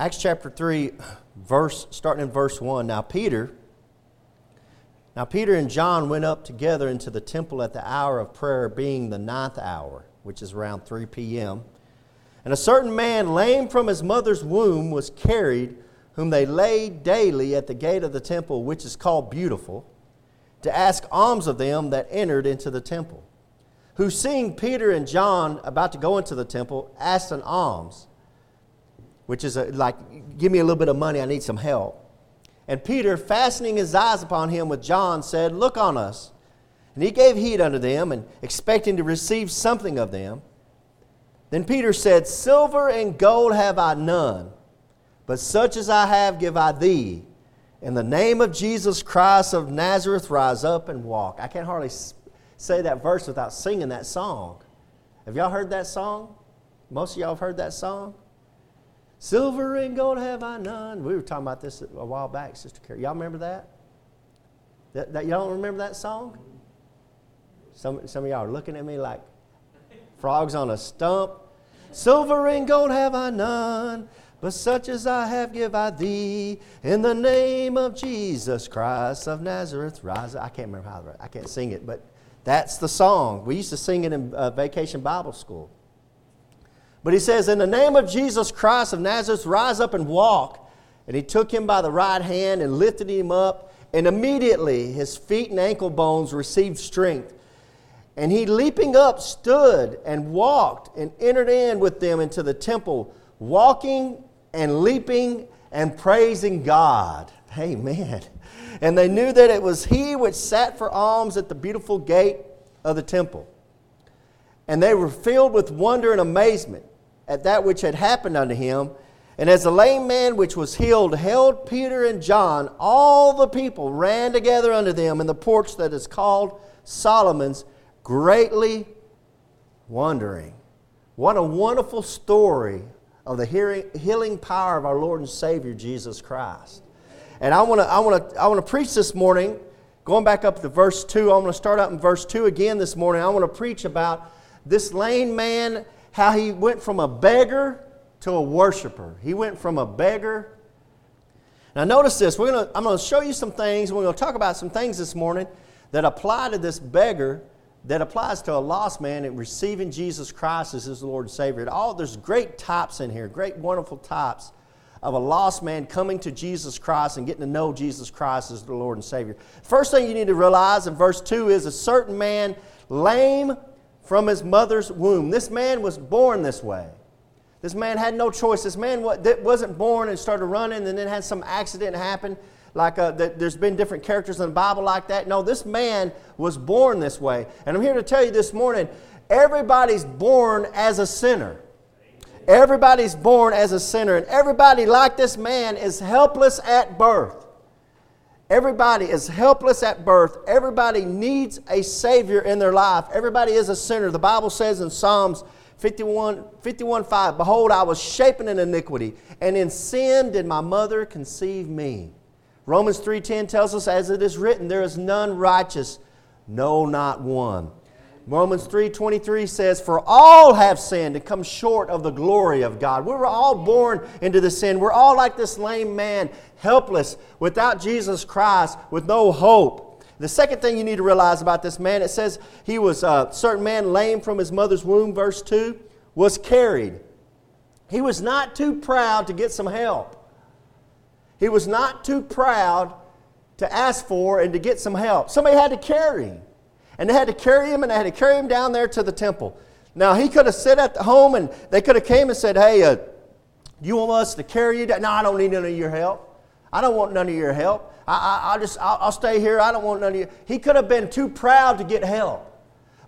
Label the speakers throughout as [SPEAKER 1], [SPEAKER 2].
[SPEAKER 1] Acts chapter 3, verse, starting in verse 1. Now, Peter. Now, Peter and John went up together into the temple at the hour of prayer, being the ninth hour, which is around 3 p.m. And a certain man, lame from his mother's womb, was carried, whom they laid daily at the gate of the temple, which is called Beautiful, to ask alms of them that entered into the temple. Who, seeing Peter and John about to go into the temple, asked an alms, which is a, like, give me a little bit of money, I need some help. And Peter, fastening his eyes upon him with John, said, Look on us. And he gave heed unto them, and expecting to receive something of them. Then Peter said, Silver and gold have I none, but such as I have give I thee. In the name of Jesus Christ of Nazareth, rise up and walk. I can't hardly say that verse without singing that song. Have y'all heard that song? Most of y'all have heard that song? Silver and gold have I none. We were talking about this a while back, Sister Carrie. Y'all remember that? that, that y'all don't remember that song? Some, some of y'all are looking at me like, Frogs on a stump. Silver and gold have I none, but such as I have give I thee. In the name of Jesus Christ of Nazareth, rise. I can't remember how I can't sing it, but that's the song. We used to sing it in uh, vacation Bible school. But he says, In the name of Jesus Christ of Nazareth, rise up and walk. And he took him by the right hand and lifted him up. And immediately his feet and ankle bones received strength. And he, leaping up, stood and walked and entered in with them into the temple, walking and leaping and praising God. Amen. And they knew that it was he which sat for alms at the beautiful gate of the temple. And they were filled with wonder and amazement at that which had happened unto him. And as the lame man which was healed held Peter and John, all the people ran together unto them in the porch that is called Solomon's greatly wondering. What a wonderful story of the healing power of our Lord and Savior Jesus Christ. And I want to I want to I want to preach this morning going back up to verse 2. I'm going to start out in verse 2 again this morning. I want to preach about this lame man how he went from a beggar to a worshiper. He went from a beggar now notice this. We're gonna, I'm going to show you some things. We're going to talk about some things this morning that apply to this beggar that applies to a lost man in receiving Jesus Christ as his Lord and Savior. All, there's great types in here, great, wonderful types of a lost man coming to Jesus Christ and getting to know Jesus Christ as the Lord and Savior. First thing you need to realize in verse 2 is a certain man lame from his mother's womb. This man was born this way. This man had no choice. This man wasn't born and started running and then had some accident happen like uh, there's been different characters in the Bible like that. No, this man was born this way. And I'm here to tell you this morning everybody's born as a sinner. Everybody's born as a sinner. And everybody, like this man, is helpless at birth. Everybody is helpless at birth. Everybody needs a Savior in their life. Everybody is a sinner. The Bible says in Psalms 51, 51 5, Behold, I was shapen in iniquity, and in sin did my mother conceive me. Romans 3:10 tells us as it is written there is none righteous no not one. Romans 3:23 says for all have sinned and come short of the glory of God. We were all born into the sin. We're all like this lame man, helpless without Jesus Christ with no hope. The second thing you need to realize about this man, it says he was a certain man lame from his mother's womb, verse 2, was carried. He was not too proud to get some help. He was not too proud to ask for and to get some help. Somebody had to carry him. And they had to carry him and they had to carry him down there to the temple. Now, he could have sat at home and they could have came and said, Hey, uh, you want us to carry you down? No, I don't need none of your help. I don't want none of your help. I, I, just, I'll, I'll stay here. I don't want none of you. He could have been too proud to get help.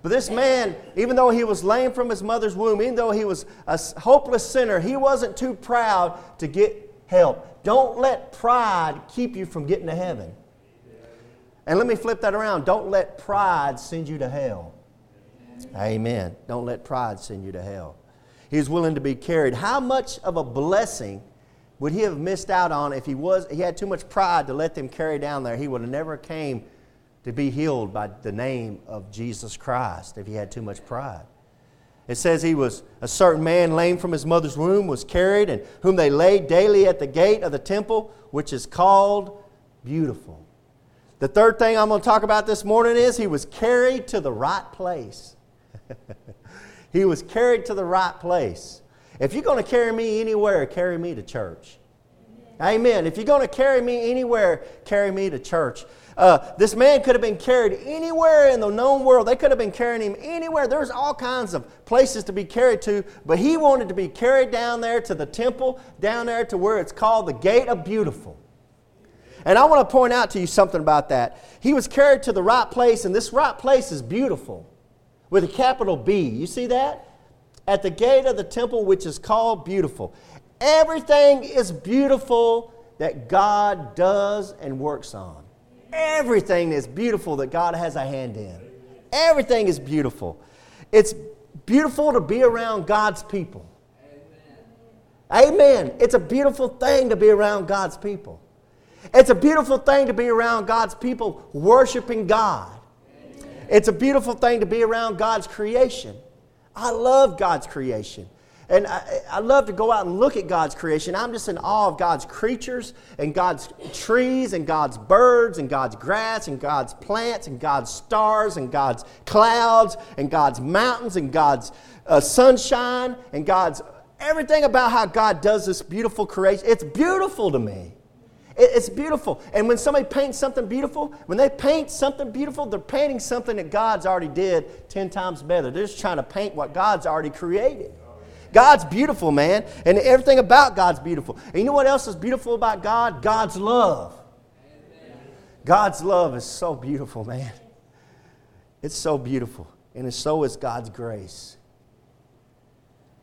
[SPEAKER 1] But this man, even though he was lame from his mother's womb, even though he was a hopeless sinner, he wasn't too proud to get help. Don't let pride keep you from getting to heaven. And let me flip that around. Don't let pride send you to hell. Amen. Don't let pride send you to hell. He's willing to be carried. How much of a blessing would he have missed out on if he was he had too much pride to let them carry down there? He would have never came to be healed by the name of Jesus Christ if he had too much pride. It says he was a certain man lame from his mother's womb, was carried, and whom they laid daily at the gate of the temple, which is called Beautiful. The third thing I'm going to talk about this morning is he was carried to the right place. he was carried to the right place. If you're going to carry me anywhere, carry me to church. Amen. If you're going to carry me anywhere, carry me to church. Uh, this man could have been carried anywhere in the known world. They could have been carrying him anywhere. There's all kinds of places to be carried to, but he wanted to be carried down there to the temple, down there to where it's called the Gate of Beautiful. And I want to point out to you something about that. He was carried to the right place, and this right place is beautiful with a capital B. You see that? At the gate of the temple, which is called beautiful. Everything is beautiful that God does and works on. Everything is beautiful that God has a hand in. Everything is beautiful. It's beautiful to be around God's people. Amen. Amen. It's a beautiful thing to be around God's people. It's a beautiful thing to be around God's people worshiping God. It's a beautiful thing to be around God's creation. I love God's creation. And I, I, love to go out and look at God's creation. I'm just in awe of God's creatures and God's trees and God's birds and God's grass and God's plants and God's stars and God's clouds and God's mountains and God's uh, sunshine and God's everything about how God does this beautiful creation. It's beautiful to me. It's beautiful. And when somebody paints something beautiful, when they paint something beautiful, they're painting something that God's already did 10 times better. They're just trying to paint what God's already created. God's beautiful, man. And everything about God's beautiful. And you know what else is beautiful about God? God's love. God's love is so beautiful, man. It's so beautiful. And so is God's grace.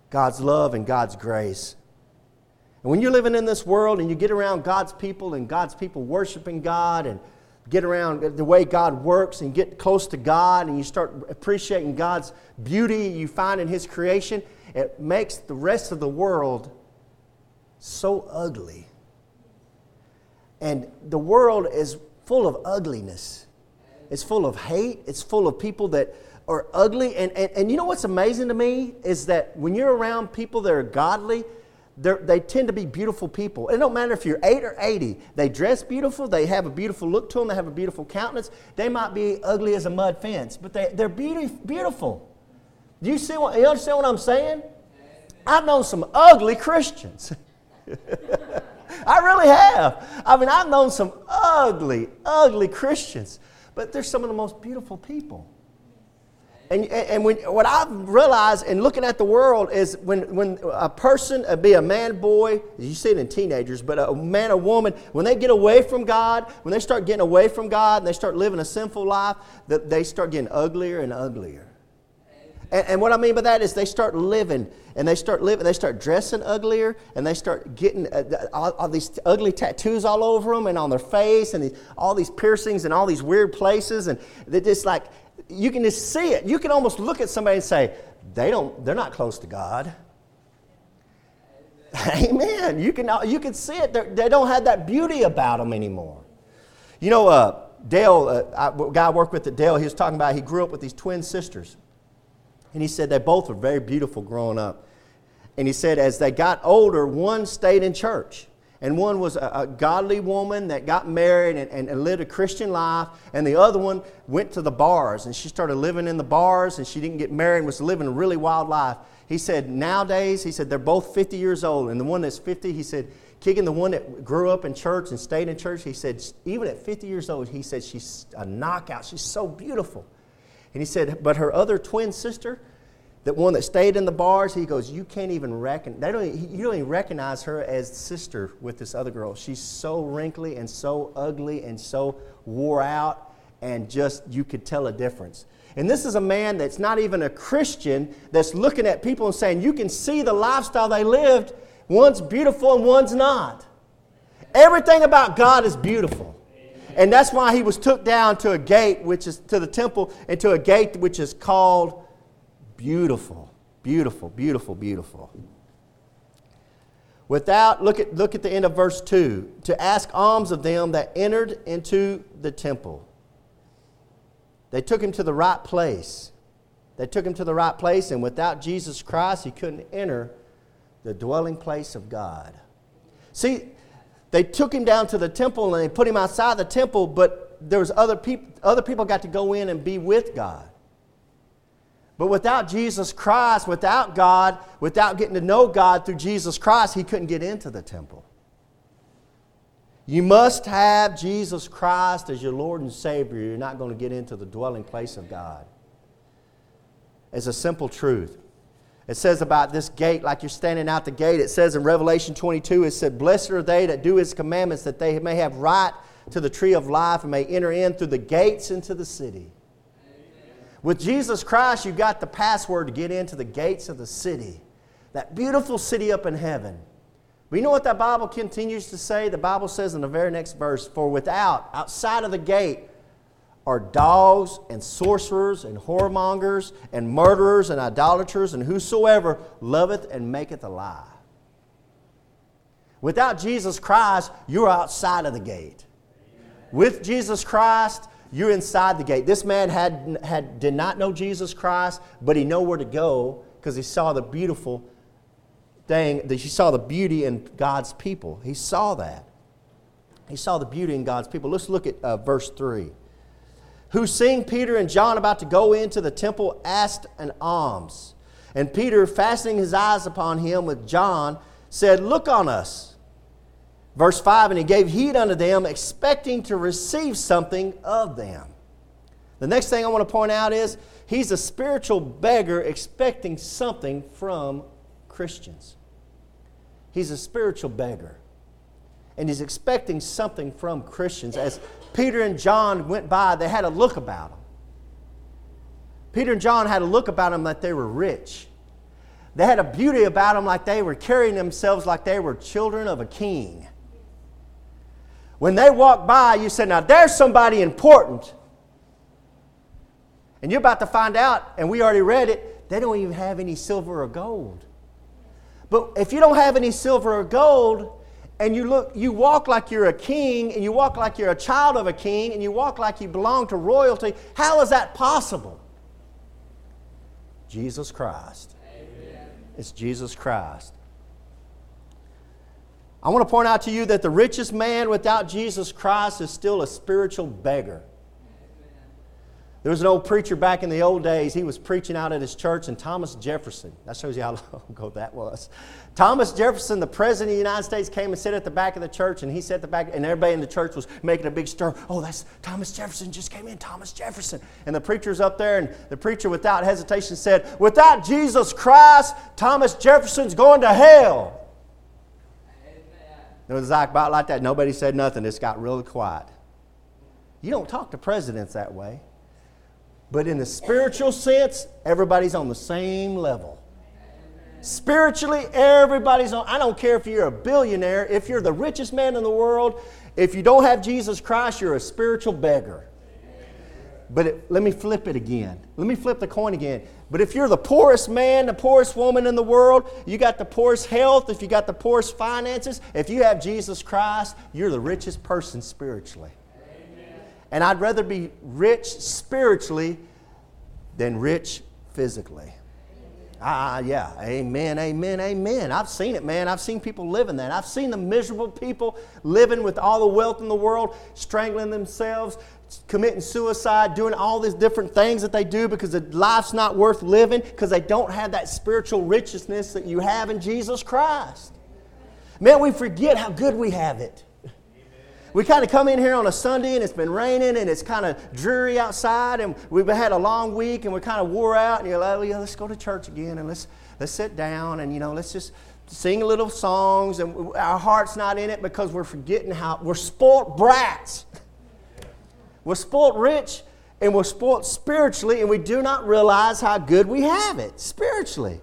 [SPEAKER 1] God's love and God's grace. And when you're living in this world and you get around God's people and God's people worshiping God and get around the way God works and get close to God and you start appreciating God's beauty you find in His creation, it makes the rest of the world so ugly. And the world is full of ugliness. It's full of hate. It's full of people that are ugly. And, and, and you know what's amazing to me is that when you're around people that are godly, they tend to be beautiful people. It don't matter if you're 8 or 80. They dress beautiful. They have a beautiful look to them. They have a beautiful countenance. They might be ugly as a mud fence, but they, they're beauty, beautiful. Do you, see what, you understand what I'm saying? I've known some ugly Christians. I really have. I mean, I've known some ugly, ugly Christians, but they're some of the most beautiful people. And, and when, what I've realized in looking at the world is when, when a person, uh, be a man, boy, you see it in teenagers, but a man or woman, when they get away from God, when they start getting away from God and they start living a sinful life, they start getting uglier and uglier. And, and, what I mean by that is they start living and they start living, they start dressing uglier and they start getting uh, all, all, these ugly tattoos all over them and on their face and all these piercings and all these weird places. And they just like, you can just see it. You can almost look at somebody and say, they don't, they're not close to God. Amen. You can, you can see it. They're, they do not have that beauty about them anymore. You know, uh, Dale, uh, I, guy I worked with at Dale, he was talking about he grew up with these twin sisters. And he said they both were very beautiful growing up. And he said as they got older, one stayed in church. And one was a, a godly woman that got married and, and, and, lived a Christian life. And the other one went to the bars and she started living in the bars and she didn't get married and was living a really wild life. He said, nowadays, he said, they're both 50 years old. And the one that's 50, he said, Keegan, the one that grew up in church and stayed in church, he said, even at 50 years old, he said, she's a knockout. She's so beautiful. And he said, but her other twin sister, that one that stayed in the bars, he goes, you can't even reckon, they don't, you don't even recognize her as sister with this other girl. She's so wrinkly and so ugly and so wore out, and just you could tell a difference. And this is a man that's not even a Christian that's looking at people and saying, you can see the lifestyle they lived. One's beautiful and one's not. Everything about God is beautiful. And that's why he was took down to a gate, which is to the temple, and to a gate which is called Beautiful, beautiful, beautiful, beautiful. Without, look at, look at the end of verse 2 to ask alms of them that entered into the temple. They took him to the right place. They took him to the right place, and without Jesus Christ, he couldn't enter the dwelling place of God. See, they took him down to the temple and they put him outside the temple, but there was other people other people got to go in and be with God. But without Jesus Christ, without God, without getting to know God through Jesus Christ, he couldn't get into the temple. You must have Jesus Christ as your Lord and Savior. You're not going to get into the dwelling place of God. It's a simple truth. It says about this gate, like you're standing out the gate, it says in Revelation 22, it said, Blessed are they that do his commandments, that they may have right to the tree of life and may enter in through the gates into the city. With Jesus Christ, you've got the password to get into the gates of the city, that beautiful city up in heaven. But you know what that Bible continues to say? The Bible says in the very next verse, For without, outside of the gate, are dogs and sorcerers and whoremongers and murderers and idolaters and whosoever loveth and maketh a lie. Without Jesus Christ, you're outside of the gate. With Jesus Christ, you're inside the gate. This man had, had, did not know Jesus Christ, but he knew where to go because he saw the beautiful thing, that he saw the beauty in God's people. He saw that. He saw the beauty in God's people. Let's look at uh, verse 3. Who, seeing Peter and John about to go into the temple, asked an alms. And Peter, fastening his eyes upon him with John, said, Look on us. Verse 5 And he gave heed unto them, expecting to receive something of them. The next thing I want to point out is he's a spiritual beggar expecting something from Christians. He's a spiritual beggar. And he's expecting something from Christians. As Peter and John went by, they had a look about them. Peter and John had a look about them that they were rich. They had a beauty about them like they were carrying themselves like they were children of a king. When they walked by, you said, Now there's somebody important. And you're about to find out, and we already read it, they don't even have any silver or gold. But if you don't have any silver or gold, and you look you walk like you're a king and you walk like you're a child of a king and you walk like you belong to royalty how is that possible jesus christ Amen. it's jesus christ I want to point out to you that the richest man without Jesus Christ is still a spiritual beggar. There was an old preacher back in the old days. He was preaching out at his church, and Thomas Jefferson, that shows you how long ago that was. Thomas Jefferson, the president of the United States, came and sat at the back of the church, and he sat at the back, and everybody in the church was making a big stir. Oh, that's Thomas Jefferson just came in, Thomas Jefferson. And the preacher's up there, and the preacher, without hesitation, said, Without Jesus Christ, Thomas Jefferson's going to hell. It was like about like that. Nobody said nothing. It's got really quiet. You don't talk to presidents that way. But in the spiritual sense, everybody's on the same level. Spiritually, everybody's on. I don't care if you're a billionaire, if you're the richest man in the world, if you don't have Jesus Christ, you're a spiritual beggar. But it, let me flip it again. Let me flip the coin again. But if you're the poorest man, the poorest woman in the world, you got the poorest health, if you got the poorest finances, if you have Jesus Christ, you're the richest person spiritually. And I'd rather be rich spiritually than rich physically. Ah, yeah. Amen, amen, amen. I've seen it, man. I've seen people living that. I've seen the miserable people living with all the wealth in the world, strangling themselves, committing suicide, doing all these different things that they do because the life's not worth living because they don't have that spiritual richness that you have in Jesus Christ. Man, we forget how good we have it. We kind of come in here on a Sunday and it's been raining and it's kind of dreary outside and we've had a long week and we're kind of wore out and you're like, well, yeah, let's go to church again and let's, let's sit down and, you know, let's just sing little songs and our heart's not in it because we're forgetting how we're spoilt brats. We're spoilt rich and we're spoilt spiritually, and we do not realize how good we have it spiritually.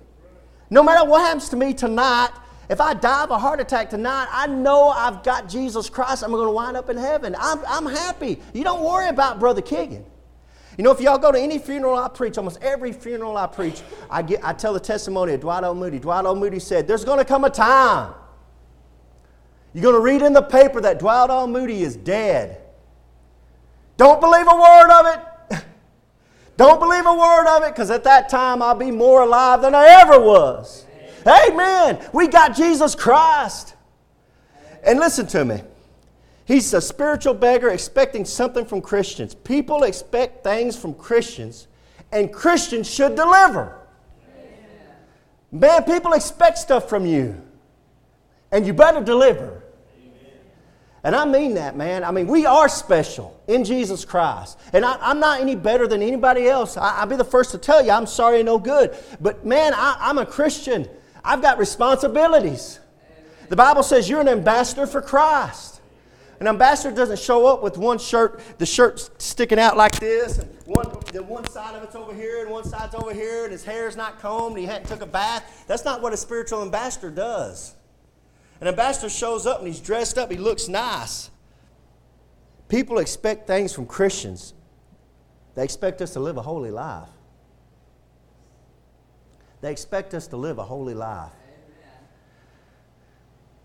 [SPEAKER 1] No matter what happens to me tonight, if I die of a heart attack tonight, I know I've got Jesus Christ. I'm going to wind up in heaven. I'm, I'm happy. You don't worry about Brother Keegan. You know, if y'all go to any funeral I preach, almost every funeral I preach, I, get, I tell the testimony of Dwight L. Moody. Dwight L. Moody said, There's going to come a time. You're going to read in the paper that Dwight L. Moody is dead. Don't believe a word of it. Don't believe a word of it because at that time I'll be more alive than I ever was. Amen. We got Jesus Christ. And listen to me. He's a spiritual beggar expecting something from Christians. People expect things from Christians, and Christians should deliver. Man, people expect stuff from you, and you better deliver. And I mean that, man. I mean, we are special in Jesus Christ. And I, am not any better than anybody else. I, will be the first to tell you, I'm sorry no good. But man, I, I'm a Christian. I've got responsibilities. The Bible says you're an ambassador for Christ. An ambassador doesn't show up with one shirt, the shirt sticking out like this, and one, the one side of it's over here, and one side's over here, and his hair's not combed, and he hadn't took a bath. That's not what a spiritual ambassador does. An ambassador shows up and he's dressed up, he looks nice. People expect things from Christians. They expect us to live a holy life. They expect us to live a holy life. Amen.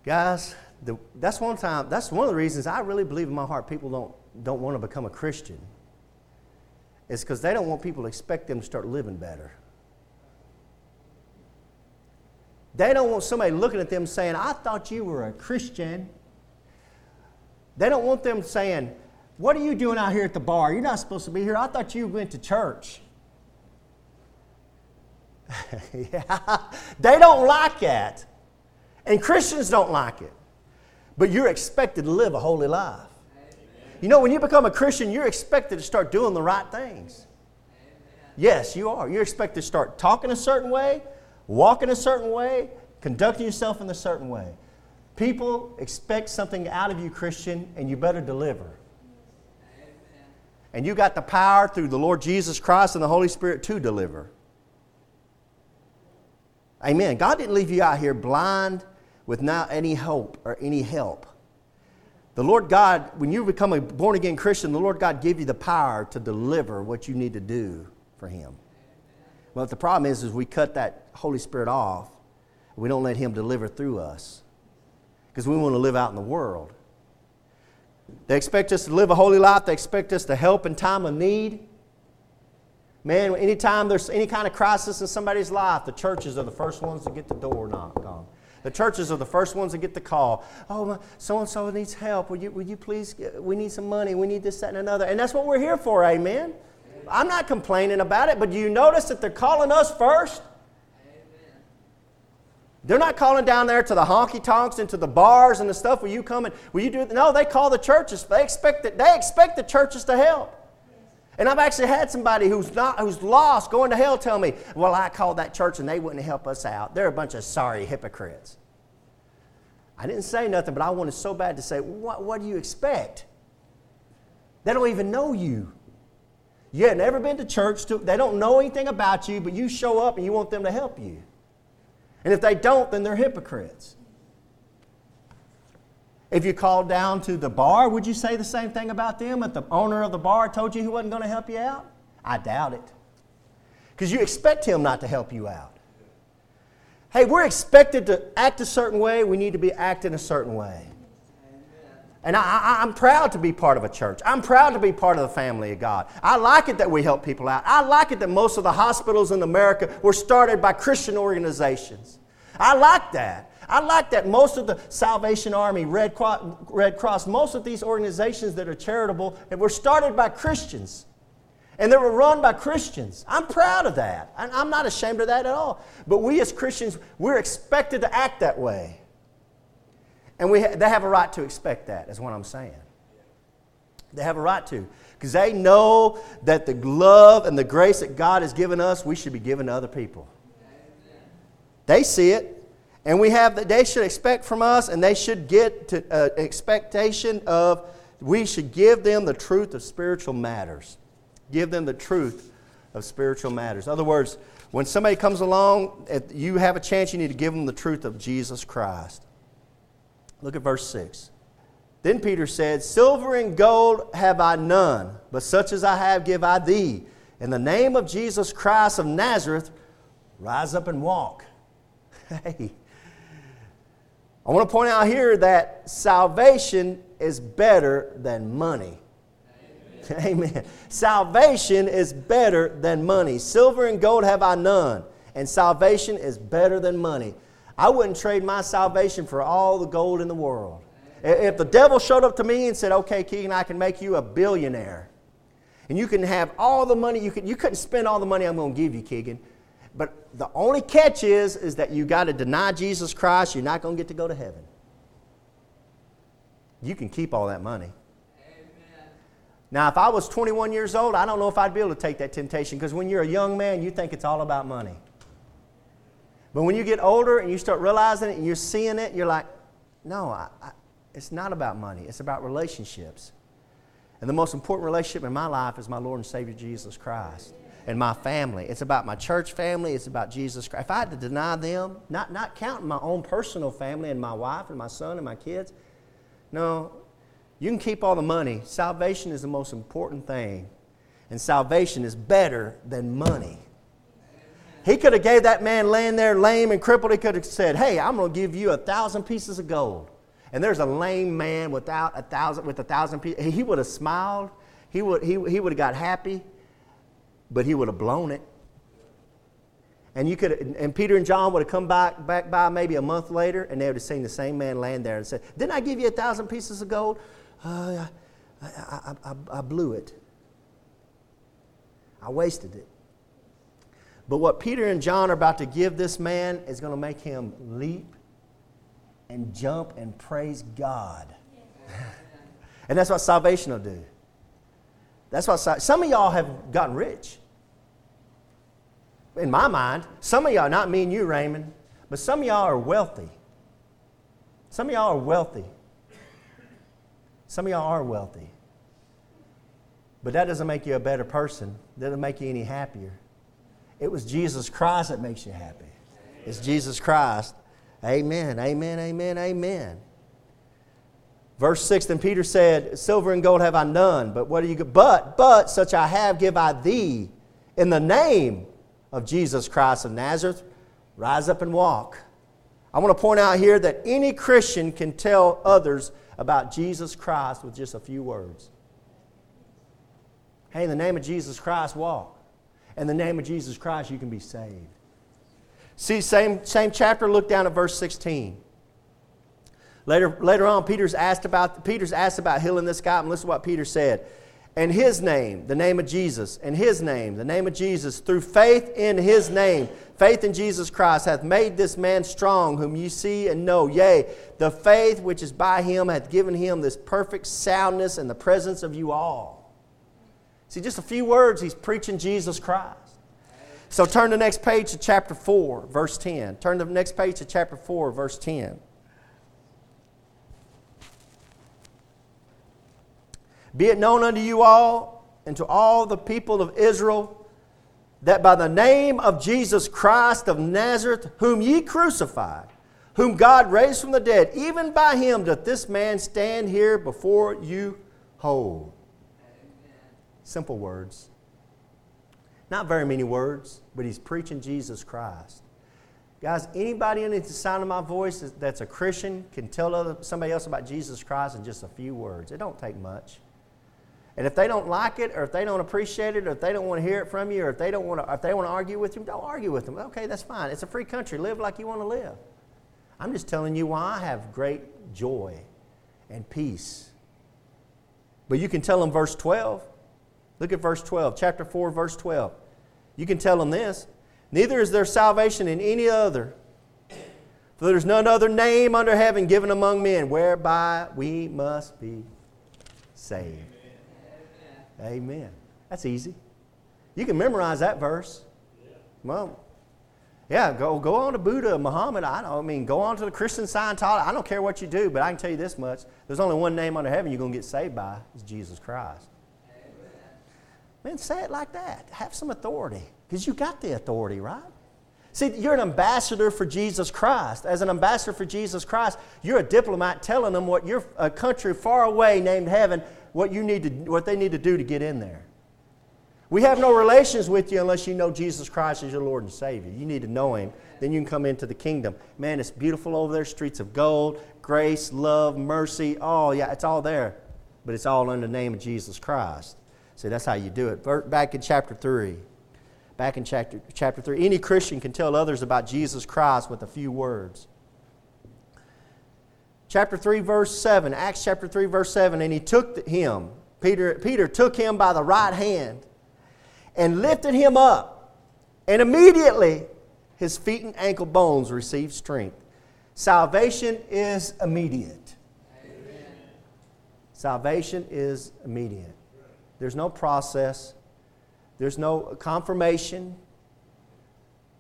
[SPEAKER 1] Guys, the, that's one time, that's one of the reasons I really believe in my heart people don't, don't want to become a Christian. It's because they don't want people to expect them to start living better. They don't want somebody looking at them saying, I thought you were a Christian. They don't want them saying, What are you doing out here at the bar? You're not supposed to be here. I thought you went to church. yeah, they don't like that. And Christians don't like it. But you're expected to live a holy life. You know, when you become a Christian, you're expected to start doing the right things. Yes, you are. You're expected to start talking a certain way, walking a certain way, conducting yourself in a certain way. People expect something out of you, Christian, and you better deliver. And you got the power through the Lord Jesus Christ and the Holy Spirit to deliver. Amen. God didn't leave you out here blind without any hope or any help. The Lord God, when you become a born again Christian, the Lord God gave you the power to deliver what you need to do for Him. Well, the problem is, is we cut that Holy Spirit off. We don't let Him deliver through us because we want to live out in the world. They expect us to live a holy life. They expect us to help in time of need. Man, anytime there's any kind of crisis in somebody's life, the churches are the first ones to get the door knocked on. The churches are the first ones to get the call. Oh, so and so needs help. Will you, will you please? We need some money. We need this, that, and another. And that's what we're here for, amen? I'm not complaining about it, but do you notice that they're calling us first? They're not calling down there to the honky tonks and to the bars and the stuff. Will you come and will you do? No, they call the churches. They expect that they expect the churches to help. And I've actually had somebody who's not who's lost going to hell tell me, "Well, I called that church and they wouldn't help us out. They're a bunch of sorry hypocrites." I didn't say nothing, but I wanted so bad to say, "What, what do you expect?" They don't even know you. You have never been to church. To, they don't know anything about you, but you show up and you want them to help you. And if they don't, then they're hypocrites. If you called down to the bar, would you say the same thing about them if the owner of the bar told you he wasn't going to help you out? I doubt it. Because you expect him not to help you out. Hey, we're expected to act a certain way, we need to be acting a certain way. And I, am proud to be part of a church. I'm proud to be part of the family of God. I like it that we help people out. I like it that most of the hospitals in America were started by Christian organizations. I like that. I like that most of the Salvation Army, Red Cross, Red Cross, most of these organizations that are charitable were started by Christians. And they were run by Christians. I'm proud of that. I'm not ashamed of that at all. But we as Christians, we're expected to act that way. And we ha- they have a right to expect that, is what I'm saying. They have a right to. Because they know that the love and the grace that God has given us, we should be giving to other people. They see it. And we have that they should expect from us, and they should get to uh, expectation of we should give them the truth of spiritual matters. Give them the truth of spiritual matters. In other words, when somebody comes along, you have a chance, you need to give them the truth of Jesus Christ. Look at verse 6. Then Peter said, Silver and gold have I none, but such as I have give I thee. In the name of Jesus Christ of Nazareth, rise up and walk. Hey, I want to point out here that salvation is better than money. Amen. Salvation is better than money. Silver and gold have I none, and salvation is better than money. I wouldn't trade my salvation for all the gold in the world. If the devil showed up to me and said, Okay, Keegan, I can make you a billionaire, and you can have all the money, you, can, you couldn't spend all the money I'm going to give you, Keegan. But the only catch is, is that you got to deny Jesus Christ, you're not going to get to go to heaven. You can keep all that money. Amen. Now, if I was 21 years old, I don't know if I'd be able to take that temptation because when you're a young man, you think it's all about money. But when you get older and you start realizing it and you're seeing it, you're like, no, I, I, it's not about money, it's about relationships. And the most important relationship in my life is my Lord and Savior Jesus Christ and my family. It's about my church family, it's about Jesus Christ. If I had to deny them, not, not counting my own personal family and my wife and my son and my kids, no, you can keep all the money. Salvation is the most important thing. And salvation is better than money. He could have gave that man laying there lame and crippled, he could have said, Hey, I'm going to give you a thousand pieces of gold. And there's a lame man without a thousand, with a thousand pieces. He would have smiled. He would, he, he would have got happy, but he would have blown it. And you could, and Peter and John would have come back, back by maybe a month later, and they would have seen the same man land there and said, "Didn't I give you a thousand pieces of gold? Uh, I, I, I, I blew it. I wasted it." But what Peter and John are about to give this man is going to make him leap and jump and praise God. and that's what salvation will do. That's why some of y'all have gotten rich in my mind, some of y'all, not me and you, Raymond, but some of y'all are wealthy. Some of y'all are wealthy. Some of y'all are wealthy. But that doesn't make you a better person. That doesn't make you any happier. It was Jesus Christ that makes you happy. It's Jesus Christ. Amen, amen, amen, amen. Verse 6 Then Peter said, Silver and gold have I none, but what do you but but such I have give I thee in the name of Jesus Christ of Nazareth, rise up and walk. I want to point out here that any Christian can tell others about Jesus Christ with just a few words. Hey, in the name of Jesus Christ, walk. In the name of Jesus Christ, you can be saved. See, same, same chapter, look down at verse 16. Later, later on, Peter's asked, about, Peter's asked about healing this guy, and listen to what Peter said and his name, the name of Jesus, and his name, the name of Jesus, through faith in his name, faith in Jesus Christ, hath made this man strong, whom ye see and know. Yea, the faith which is by him hath given him this perfect soundness in the presence of you all. See, just a few words, he's preaching Jesus Christ. So turn the next page to chapter 4, verse 10. Turn the next page to chapter 4, verse 10. Be it known unto you all and to all the people of Israel that by the name of Jesus Christ of Nazareth, whom ye crucified, whom God raised from the dead, even by him doth this man stand here before you whole. Simple words. Not very many words, but he's preaching Jesus Christ. Guys, anybody in the sound of my voice that's a Christian can tell somebody else about Jesus Christ in just a few words. It don't take much. And if they don't like it, or if they don't appreciate it, or if they don't want to hear it from you, or if they don't want to, if they want to argue with you, don't argue with them. Okay, that's fine. It's a free country. Live like you want to live. I'm just telling you why I have great joy and peace. But you can tell them verse 12. Look at verse 12, chapter 4, verse 12. You can tell them this Neither is there salvation in any other, for there is none other name under heaven given among men whereby we must be saved. Amen. That's easy. You can memorize that verse. Well, yeah, go, go on to Buddha, Muhammad. I don't I mean, go on to the Christian Scientology. I don't care what you do, but I can tell you this much. There's only one name under heaven you're going to get saved by. is Jesus Christ. Amen. Man, say it like that. Have some authority. Because you got the authority, right? See, you're an ambassador for Jesus Christ. As an ambassador for Jesus Christ, you're a diplomat telling them what your a country far away named heaven what, you need to, what they need to do to get in there. We have no relations with you unless you know Jesus Christ as your Lord and Savior. You need to know Him. Then you can come into the kingdom. Man, it's beautiful over there. Streets of gold, grace, love, mercy. Oh, yeah, it's all there. But it's all in the name of Jesus Christ. See, that's how you do it. Back in chapter 3. Back in chapter, chapter 3. Any Christian can tell others about Jesus Christ with a few words. Chapter 3, verse 7. Acts chapter 3, verse 7. And he took him, Peter, Peter took him by the right hand and lifted him up. And immediately his feet and ankle bones received strength. Salvation is immediate. Amen. Salvation is immediate. There's no process. There's no confirmation.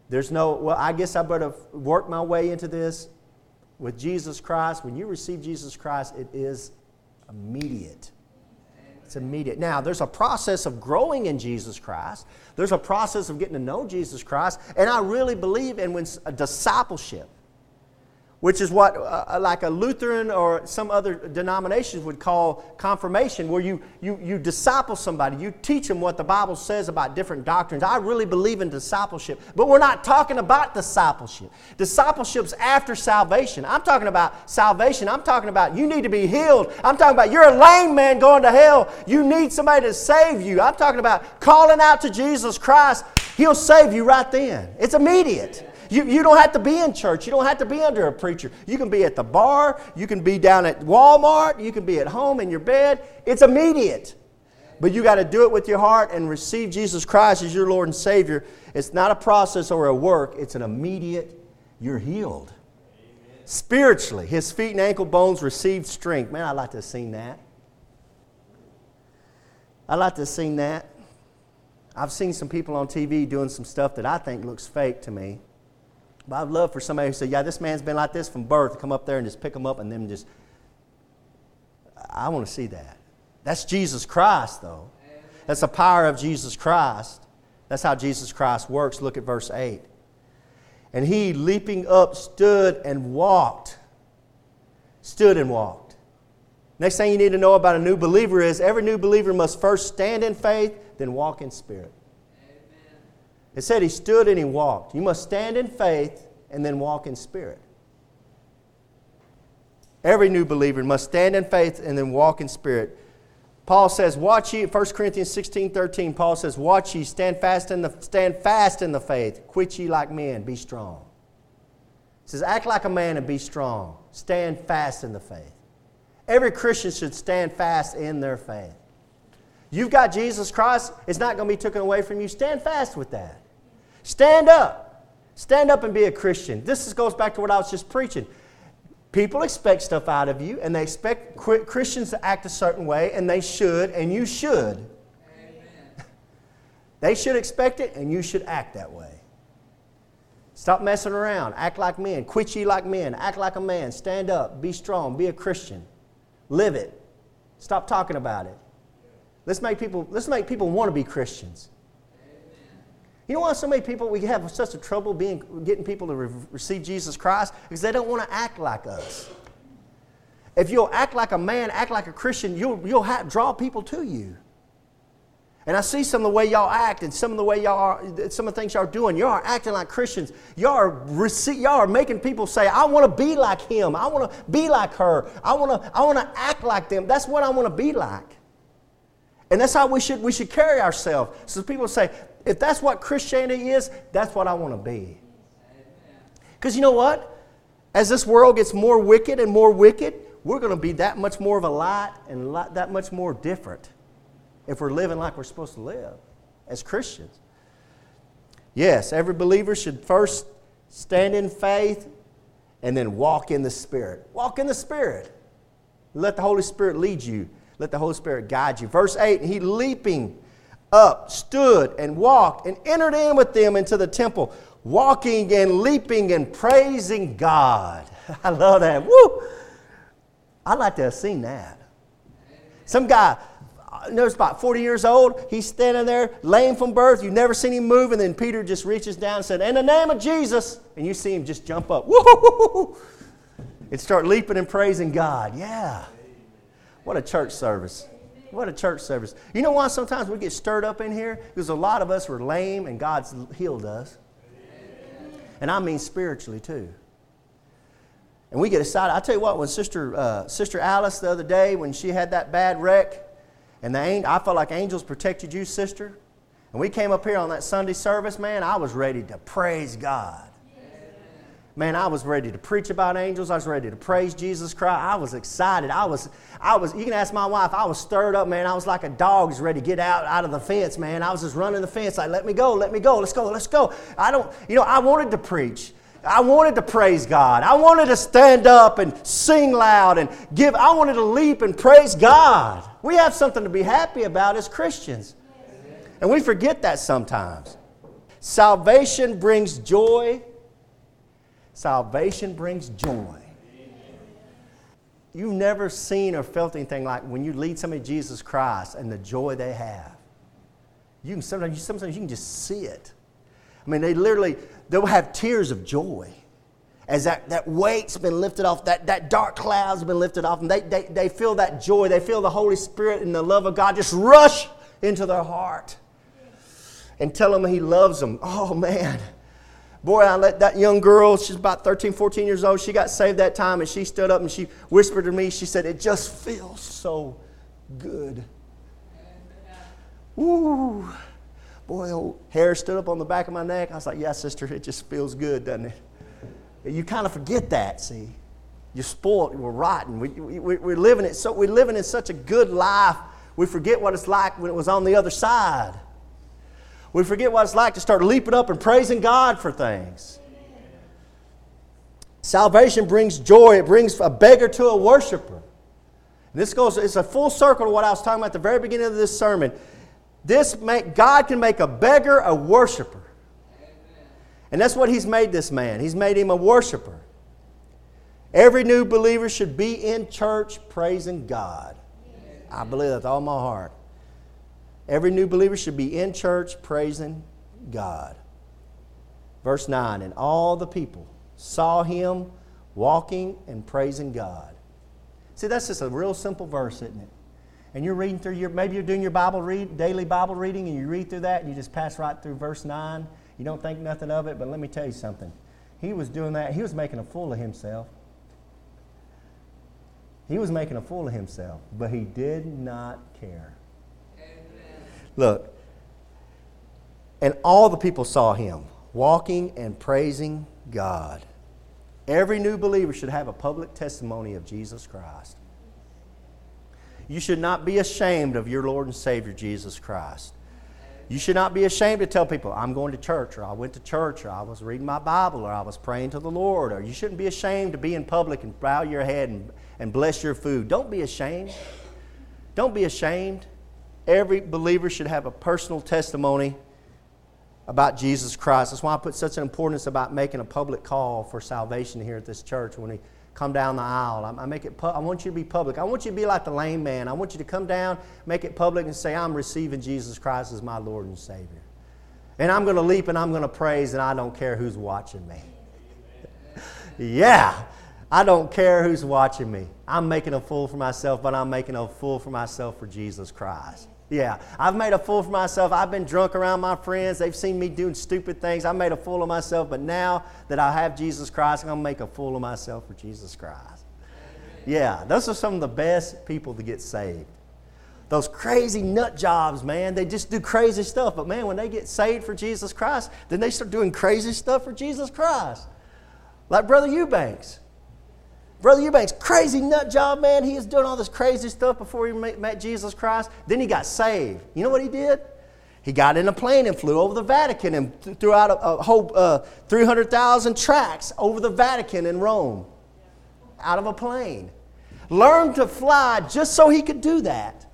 [SPEAKER 1] There's no, well, I guess I better work my way into this. With Jesus Christ, when you receive Jesus Christ, it is immediate. It's immediate. Now, there's a process of growing in Jesus Christ. There's a process of getting to know Jesus Christ. And I really believe in when discipleship which is what uh, uh, like a Lutheran or some other denominations would call confirmation, where you, you, you disciple somebody, you teach them what the Bible says about different doctrines. I really believe in discipleship, but we're not talking about discipleship. Discipleship's after salvation. I'm talking about salvation. I'm talking about you need to be healed. I'm talking about you're a lame man going to hell. You need somebody to save you. I'm talking about calling out to Jesus Christ. He'll save you right then. It's immediate. You, you don't have to be in church. You don't have to be under a preacher. You can be at the bar. You can be down at Walmart. You can be at home in your bed. It's immediate. But you got to do it with your heart and receive Jesus Christ as your Lord and Savior. It's not a process or a work, it's an immediate, you're healed. Spiritually, his feet and ankle bones received strength. Man, I'd like to have seen that. I'd like to have seen that. I've seen some people on TV doing some stuff that I think looks fake to me. But I'd love for somebody who said, Yeah, this man's been like this from birth, to come up there and just pick him up and then just. I want to see that. That's Jesus Christ, though. That's the power of Jesus Christ. That's how Jesus Christ works. Look at verse 8. And he, leaping up, stood and walked. Stood and walked. Next thing you need to know about a new believer is every new believer must first stand in faith, then walk in spirit. It said he stood and he walked. You must stand in faith and then walk in spirit. Every new believer must stand in faith and then walk in spirit. Paul says, Watch ye, 1 Corinthians 16 13, Paul says, Watch ye, stand fast in the, stand fast in the faith, quit ye like men, be strong. He says, Act like a man and be strong. Stand fast in the faith. Every Christian should stand fast in their faith. You've got Jesus Christ, it's not going to be taken away from you. Stand fast with that. Stand up. Stand up and be a Christian. This goes back to what I was just preaching. People expect stuff out of you, and they expect Christians to act a certain way, and they should, and you should. They should expect it, and you should act that way. Stop messing around. Act like men. Quit ye like men. Act like a man. Stand up. Be strong. Be a Christian. Live it. Stop talking about it. Let's make people, let's make people want to be Christians. You know why so many people, we have such a trouble being, getting people to re- receive Jesus Christ? Because they don't want to act like us. If you'll act like a man, act like a Christian, you'll, you'll have, draw people to you. And I see some of the way y'all act and some of the way y'all are, some of the things y'all are doing. Y'all are acting like Christians. Y'all are, rece- y'all are making people say, I want to be like him. I want to be like her. I want to I want to act like them. That's what I want to be like. And that's how we should, we should carry ourselves. So people say, if that's what Christianity is, that's what I want to be. Because you know what? As this world gets more wicked and more wicked, we're going to be that much more of a light and that much more different if we're living like we're supposed to live as Christians. Yes, every believer should first stand in faith and then walk in the Spirit. Walk in the Spirit. Let the Holy Spirit lead you. Let the Holy Spirit guide you. Verse 8, he leaping up, stood and walked and entered in with them into the temple, walking and leaping and praising God. I love that. Woo! I'd like to have seen that. Some guy, knows about 40 years old, he's standing there, lame from birth. You've never seen him move, and then Peter just reaches down and said, In the name of Jesus, and you see him just jump up. Woo! And start leaping and praising God. Yeah. What a church service. What a church service. You know why sometimes we get stirred up in here? Because a lot of us were lame and God's healed us. And I mean spiritually too. And we get excited. I tell you what, when Sister, uh, Sister Alice the other day, when she had that bad wreck, And the, I felt like angels protected you, sister. And we came up here on that Sunday service, man, I was ready to praise God. Man, I was ready to preach about angels. I was ready to praise Jesus Christ. I was excited. I was, I was, you can ask my wife, I was stirred up, man. I was like a dog who's ready to get out, out of the fence, man. I was just running the fence, like, let me go, let me go, let's go, let's go. I don't, you know, I wanted to preach. I wanted to praise God. I wanted to stand up and sing loud and give. I wanted to leap and praise God. We have something to be happy about as Christians. And we forget that sometimes. Salvation brings joy. Salvation brings joy. You've never seen or felt anything like when you lead somebody to Jesus Christ and the joy they have. You can sometimes, sometimes you can just see it. I mean, they literally, they'll have tears of joy as that, that weight's been lifted off, that, that dark cloud's been lifted off, and they, they, they feel that joy. They feel the Holy Spirit and the love of God just rush into their heart and tell them He loves them. Oh, man. Boy, I let that young girl, she's about 13, 14 years old, she got saved that time, and she stood up and she whispered to me, she said, It just feels so good. Ooh. Boy, old hair stood up on the back of my neck. I was like, Yeah, sister, it just feels good, doesn't it? You kind of forget that, see. You're spoiled, we're rotten. We, we, we're, living it so, we're living in such a good life, we forget what it's like when it was on the other side. We forget what it's like to start leaping up and praising God for things. Salvation brings joy, it brings a beggar to a worshiper. this goes, it's a full circle to what I was talking about at the very beginning of this sermon. This make, God can make a beggar a worshiper. And that's what He's made this man. He's made him a worshiper. Every new believer should be in church praising God. I believe that with all my heart. Every new believer should be in church praising God. Verse 9 And all the people saw him walking and praising God. See, that's just a real simple verse, isn't it? And you're reading through your, maybe you're doing your Bible read, daily Bible reading, and you read through that and you just pass right through verse 9 you don't think nothing of it, but let me tell you something. He was doing that, he was making a fool of himself. He was making a fool of himself, but he did not care. Look, and all the people saw him walking and praising God. Every new believer should have a public testimony of Jesus Christ. You should not be ashamed of your Lord and Savior, Jesus Christ. You should not be ashamed to tell people, I'm going to church, or I went to church, or I was reading my Bible, or I was praying to the Lord. Or you shouldn't be ashamed to be in public and bow your head and, and bless your food. Don't be ashamed. Don't be ashamed. Every believer should have a personal testimony about Jesus Christ. That's why I put such an importance about making a public call for salvation here at this church when we come down the aisle. I, make it. Pu- I want you to be public. I want you to be like the lame man. I want you to come down, make it public, and say, "I'm receiving Jesus Christ as my Lord and Savior." And I'm going to leap and I'm going to praise, and I don't care who's watching me. yeah, I don't care who's watching me. I'm making a fool for myself, but I'm making a fool for myself for Jesus Christ. Yeah, I've made a fool for myself. I've been drunk around my friends. They've seen me doing stupid things. I made a fool of myself, but now that I have Jesus Christ, I'm going to make a fool of myself for Jesus Christ. Yeah, those are some of the best people to get saved. Those crazy nut jobs, man, they just do crazy stuff. But man, when they get saved for Jesus Christ, then they start doing crazy stuff for Jesus Christ. Like Brother Eubanks. Brother Eubanks, crazy nut job, man. He was doing all this crazy stuff before he met Jesus Christ. Then he got saved. You know what he did? He got in a plane and flew over the Vatican and threw out a, a whole uh, 300,000 tracts over the Vatican in Rome out of a plane. Learned to fly just so he could do that.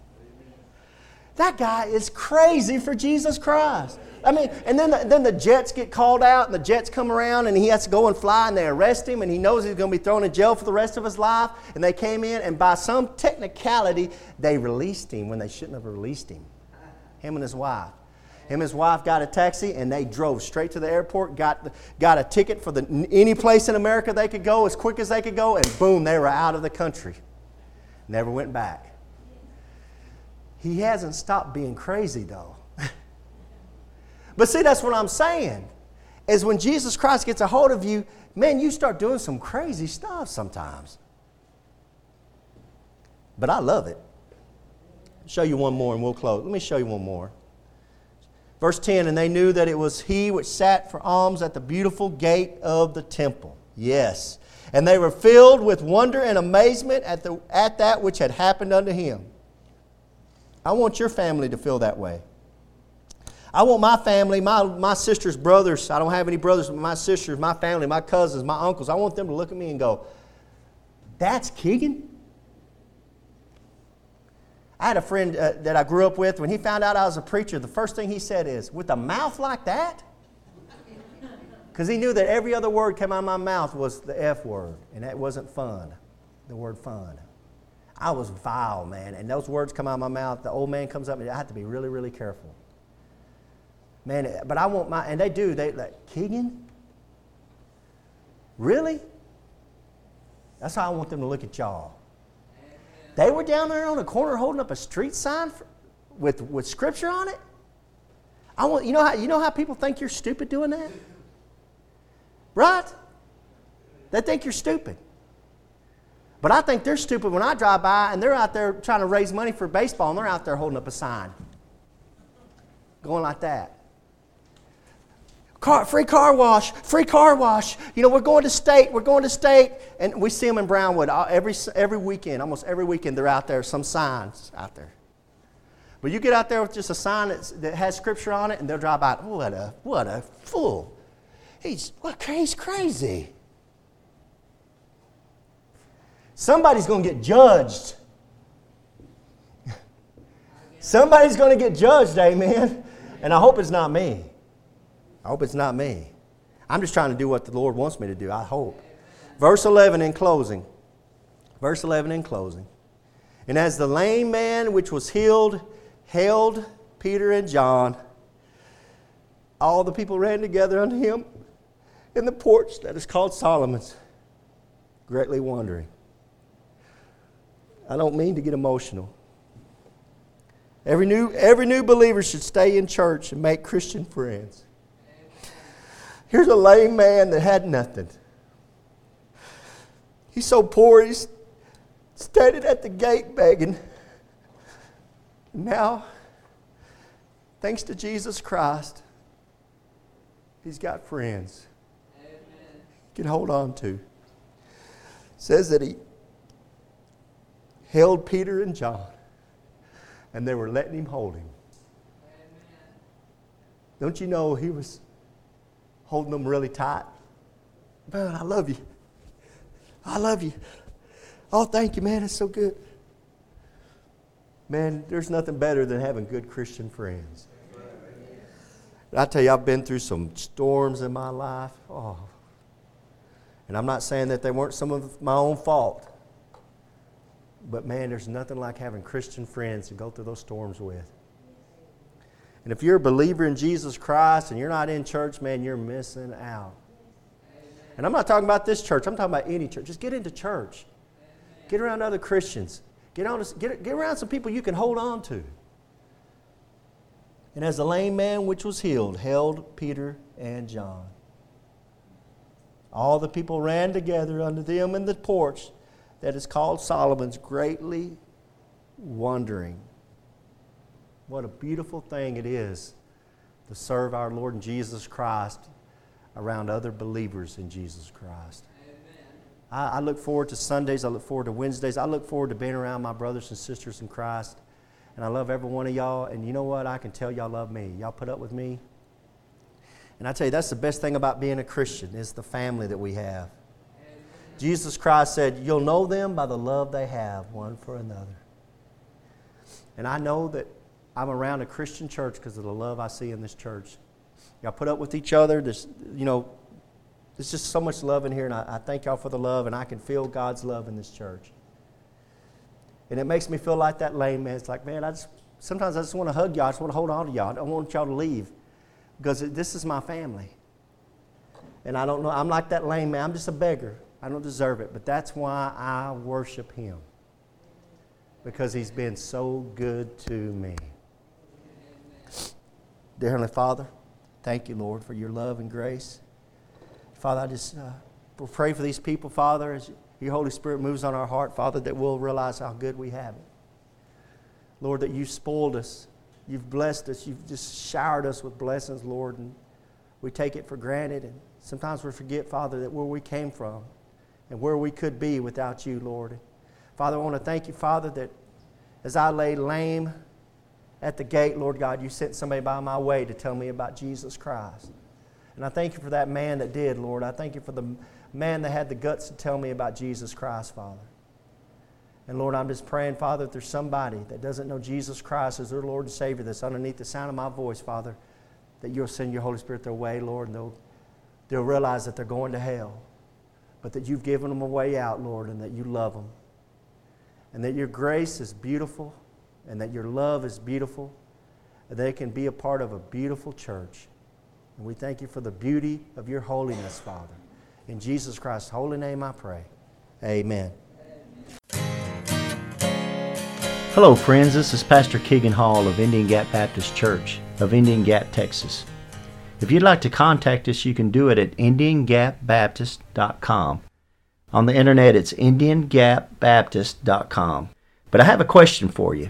[SPEAKER 1] That guy is crazy for Jesus Christ. I mean, and then the, then the jets get called out, and the jets come around, and he has to go and fly, and they arrest him, and he knows he's going to be thrown in jail for the rest of his life. And they came in, and by some technicality, they released him when they shouldn't have released him. Him and his wife. Him and his wife got a taxi, and they drove straight to the airport, got, got a ticket for the, any place in America they could go as quick as they could go, and boom, they were out of the country. Never went back. He hasn't stopped being crazy, though. But see, that's what I'm saying. Is when Jesus Christ gets a hold of you, man, you start doing some crazy stuff sometimes. But I love it. show you one more and we'll close. Let me show you one more. Verse 10 And they knew that it was he which sat for alms at the beautiful gate of the temple. Yes. And they were filled with wonder and amazement at, the, at that which had happened unto him. I want your family to feel that way. I want my family, my, my sisters, brothers, I don't have any brothers, but my sisters, my family, my cousins, my uncles, I want them to look at me and go, That's Keegan? I had a friend uh, that I grew up with. When he found out I was a preacher, the first thing he said is, With a mouth like that? Because he knew that every other word came out of my mouth was the F word, and that wasn't fun, the word fun. I was vile, man, and those words come out of my mouth. The old man comes up, and I have to be really, really careful. Man, but I want my, and they do, they like, Keegan? Really? That's how I want them to look at y'all. They were down there on the corner holding up a street sign for, with, with scripture on it. I want, you, know how, you know how people think you're stupid doing that? Right? They think you're stupid. But I think they're stupid when I drive by and they're out there trying to raise money for baseball and they're out there holding up a sign. Going like that. Car, free car wash, free car wash. You know, we're going to state, we're going to state. And we see them in Brownwood uh, every, every weekend, almost every weekend, they're out there, some signs out there. But you get out there with just a sign that has scripture on it, and they'll drive by, what a, what a fool. He's, he's crazy. Somebody's going to get judged. Somebody's going to get judged, amen. And I hope it's not me. I hope it's not me. I'm just trying to do what the Lord wants me to do, I hope. Verse 11 in closing. Verse 11 in closing. And as the lame man which was healed held Peter and John, all the people ran together unto him in the porch that is called Solomon's, greatly wondering. I don't mean to get emotional. Every new, every new believer should stay in church and make Christian friends. Here's a lame man that had nothing. He's so poor, he's standing at the gate begging. Now, thanks to Jesus Christ, he's got friends Amen. he can hold on to. Says that he held Peter and John, and they were letting him hold him. Amen. Don't you know he was holding them really tight. Man, I love you. I love you. Oh, thank you, man. It's so good. Man, there's nothing better than having good Christian friends. I tell you, I've been through some storms in my life. Oh. And I'm not saying that they weren't some of my own fault. But man, there's nothing like having Christian friends to go through those storms with. And if you're a believer in Jesus Christ and you're not in church, man, you're missing out. And I'm not talking about this church, I'm talking about any church. Just get into church, get around other Christians, get, on, get, get around some people you can hold on to. And as the lame man which was healed held Peter and John, all the people ran together unto them in the porch that is called Solomon's, greatly wondering what a beautiful thing it is to serve our Lord Jesus Christ around other believers in Jesus Christ. I, I, look forward to Sundays. I look forward to Wednesdays. I look forward to being around my brothers and sisters in Christ. And I love every one of y'all. And you know what? I can tell y'all love me. Y'all put up with me. And I tell you, that's the best thing about being a Christian is the family that we have. Jesus Christ said, You'll know them by the love they have one for another. And I know that I'm around a Christian church because of the love I see in this church. Y'all put up with each other. There's, you know, there's just so much love in here, and I, I thank y'all for the love, and I can feel God's love in this church. And it makes me feel like that lame man. It's like, man, I just sometimes I just want to hug y'all. I just want to hold on to y'all. I don't want y'all to leave because this is my family. And I don't know. I'm like that lame man. I'm just a beggar. I don't deserve it, but that's why I worship him because he's been so good to me. Dear Heavenly Father, thank you, Lord, for your love and grace. Father, I just uh, pray for these people, Father, as your Holy Spirit moves on our heart, Father, that we'll realize how good we have it. Lord, that you've spoiled us. You've blessed us. You've just showered us with blessings, Lord. And we take it for granted. And sometimes we forget, Father, that where we came from and where we could be without you, Lord. Father, I want to thank you, Father, that as I lay lame at the gate, Lord God, you sent somebody by my way to tell me about Jesus Christ. And I thank you for that man that did, Lord. I thank you for the man that had the guts to tell me about Jesus Christ, Father. And Lord, I'm just praying, Father, if there's somebody that doesn't know Jesus Christ as their Lord and Savior that's underneath the sound of my voice, Father, that you'll send your Holy Spirit their way, Lord, and they'll, they'll realize that they're going to hell, but that you've given them a way out, Lord, and that you love them. And that your grace is beautiful, and that your love is beautiful, and they can be a part of a beautiful church. And we thank you for the beauty of your holiness, Father. In Jesus Christ's holy name I pray. Amen. Hello, friends. This is Pastor Keegan Hall of Indian Gap Baptist Church of Indian Gap, Texas. If you'd like to contact us, you can do it at IndianGapBaptist.com. On the internet, it's IndianGapBaptist.com. But I have a question for you.